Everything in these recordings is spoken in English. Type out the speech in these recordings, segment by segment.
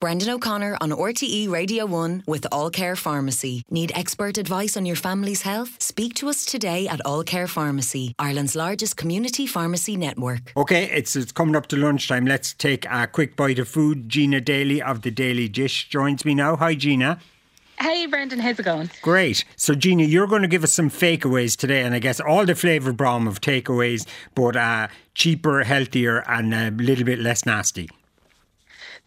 Brendan O'Connor on RTE Radio 1 with All Care Pharmacy. Need expert advice on your family's health? Speak to us today at All Care Pharmacy, Ireland's largest community pharmacy network. Okay, it's, it's coming up to lunchtime. Let's take a quick bite of food. Gina Daly of the Daly Dish joins me now. Hi, Gina. Hey, Brendan, how's it going? Great. So, Gina, you're going to give us some fakeaways today, and I guess all the flavour bomb of takeaways, but uh, cheaper, healthier, and a little bit less nasty.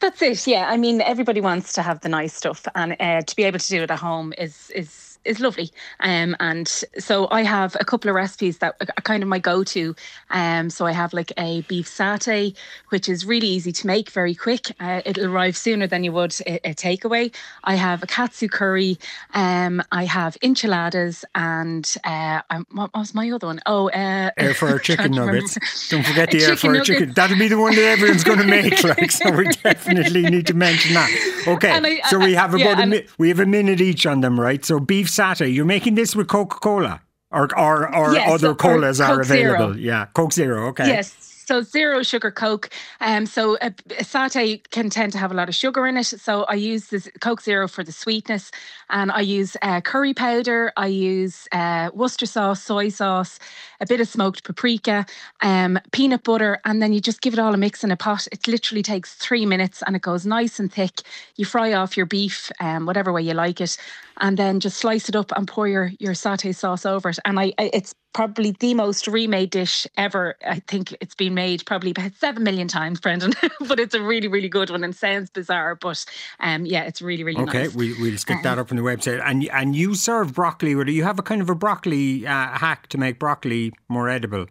That's it. Yeah, I mean, everybody wants to have the nice stuff, and uh, to be able to do it at home is is is lovely. Um, and so I have a couple of recipes that are kind of my go-to. Um, so I have like a beef satay, which is really easy to make, very quick. Uh, it'll arrive sooner than you would a, a takeaway. I have a katsu curry. Um, I have enchiladas, and uh, what was my other one? Oh, uh, air fryer chicken nuggets. Don't forget the air fryer chicken. That'll be the one that everyone's going to make. Like, so we definitely need to mention that. Okay, I, so we have about yeah, a mi- we have a minute each on them, right? So beef satay. You're making this with Coca Cola, or or, or yes, other colas are available. Zero. Yeah, Coke Zero. Okay. Yes. So zero sugar Coke. Um, so a, a, satay can tend to have a lot of sugar in it. So I use this Coke Zero for the sweetness, and I use uh, curry powder. I use uh, Worcester sauce, soy sauce, a bit of smoked paprika, um, peanut butter, and then you just give it all a mix in a pot. It literally takes three minutes, and it goes nice and thick. You fry off your beef, um, whatever way you like it, and then just slice it up and pour your your satay sauce over it. And I, it's probably the most remade dish ever. I think it's been made probably about seven million times, Brendan. but it's a really, really good one and sounds bizarre, but um, yeah, it's really, really okay, nice. Okay, we, we'll stick that uh-huh. up on the website. And and you serve broccoli. Or do you have a kind of a broccoli uh, hack to make broccoli more edible?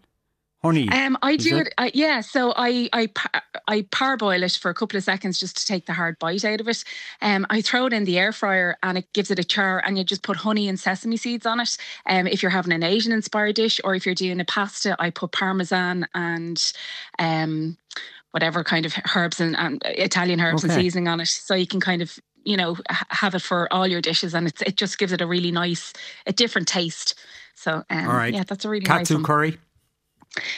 Honey? Um, I do it. it yeah, so I I I parboil it for a couple of seconds just to take the hard bite out of it. Um, I throw it in the air fryer and it gives it a char, and you just put honey and sesame seeds on it. Um, if you're having an Asian inspired dish, or if you're doing a pasta, I put parmesan and um whatever kind of herbs and, and Italian herbs okay. and seasoning on it, so you can kind of you know have it for all your dishes, and it's it just gives it a really nice, a different taste. So um, all right, yeah, that's a really katsu nice curry.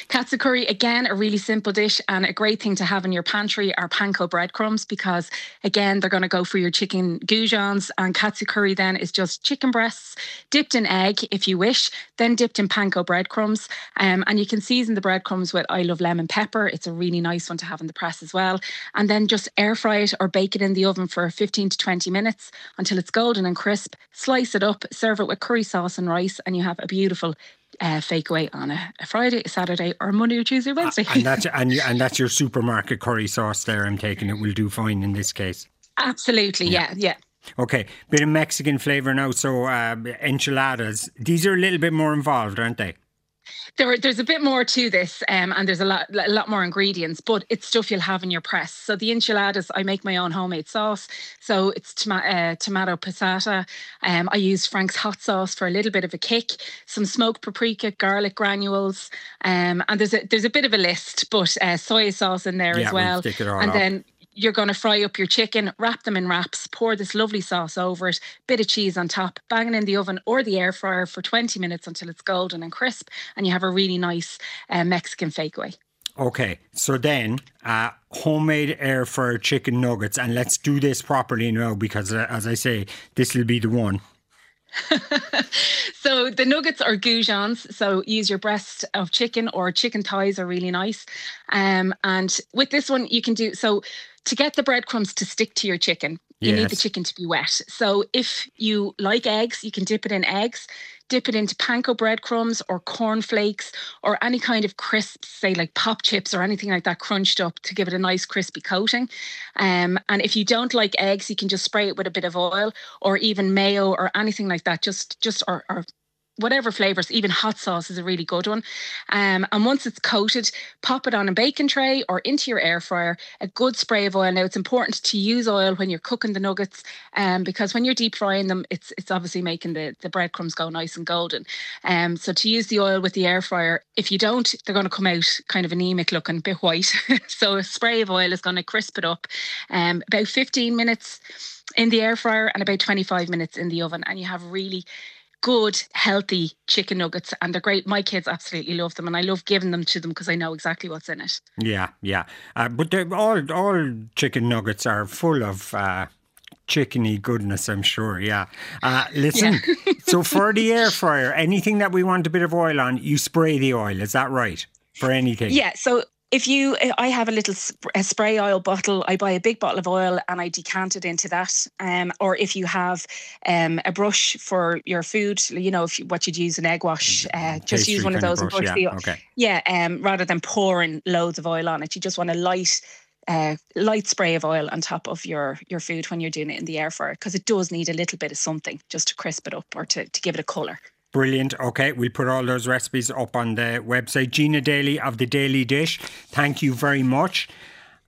Katsu curry, again, a really simple dish and a great thing to have in your pantry are panko breadcrumbs because, again, they're going to go for your chicken goujons. And katsu curry then is just chicken breasts dipped in egg, if you wish, then dipped in panko breadcrumbs. Um, and you can season the breadcrumbs with I love lemon pepper. It's a really nice one to have in the press as well. And then just air fry it or bake it in the oven for 15 to 20 minutes until it's golden and crisp. Slice it up, serve it with curry sauce and rice, and you have a beautiful uh, fake away on a, a, Friday, a Saturday, or Monday or Tuesday, Wednesday. and that's and, and that's your supermarket curry sauce there. I'm taking it will do fine in this case. Absolutely, yeah, yeah. yeah. Okay, bit of Mexican flavour now. So uh, enchiladas, these are a little bit more involved, aren't they? There, there's a bit more to this, um, and there's a lot, a lot more ingredients, but it's stuff you'll have in your press. So the enchiladas, I make my own homemade sauce. So it's uh, tomato passata. Um, I use Frank's hot sauce for a little bit of a kick. Some smoked paprika, garlic granules, um, and there's a there's a bit of a list, but uh, soy sauce in there yeah, as well. We'll and then you're going to fry up your chicken, wrap them in wraps, pour this lovely sauce over it, bit of cheese on top, bang it in the oven or the air fryer for 20 minutes until it's golden and crisp, and you have a really nice uh, Mexican fakeaway. Okay, so then uh, homemade air fryer chicken nuggets, and let's do this properly now because, uh, as I say, this will be the one. so the nuggets are goujons. So use your breast of chicken or chicken thighs are really nice. Um, and with this one, you can do so to get the breadcrumbs to stick to your chicken. You yes. need the chicken to be wet. So if you like eggs, you can dip it in eggs dip it into panko breadcrumbs or cornflakes or any kind of crisps, say like pop chips or anything like that, crunched up to give it a nice crispy coating. Um, and if you don't like eggs, you can just spray it with a bit of oil or even mayo or anything like that. Just just or, or whatever flavors, even hot sauce is a really good one. Um, and once it's coated, pop it on a baking tray or into your air fryer. A good spray of oil. Now it's important to use oil when you're cooking the nuggets, um, because when you're deep frying them, it's it's obviously making the the breadcrumbs go nice and golden. Um, so to use the oil with the air fryer, if you don't, they're going to come out kind of anemic looking, a bit white. so a spray of oil is going to crisp it up. Um, about 15 minutes in the air fryer and about 25 minutes in the oven, and you have really good, healthy chicken nuggets, and they're great. My kids absolutely love them, and I love giving them to them because I know exactly what's in it. Yeah, yeah. Uh, but all all chicken nuggets are full of. Uh, chickeny goodness, I'm sure. Yeah. Uh, listen, yeah. so for the air fryer, anything that we want a bit of oil on, you spray the oil. Is that right? For anything? Yeah. So if you i have a little a spray oil bottle. I buy a big bottle of oil and i decant it into that um, or if you have um, a brush for your food you know if you, what you'd use an egg wash uh, just use one of those brush, and brush yeah. the okay. yeah um, rather than pouring loads of oil on it. You just want a light uh, light spray of oil on top of your your food when you're doing it in the air fryer because it does need a little bit of something just to crisp it up or to, to give it a colour Brilliant. Okay, we'll put all those recipes up on the website. Gina Daly of the Daly Dish, thank you very much.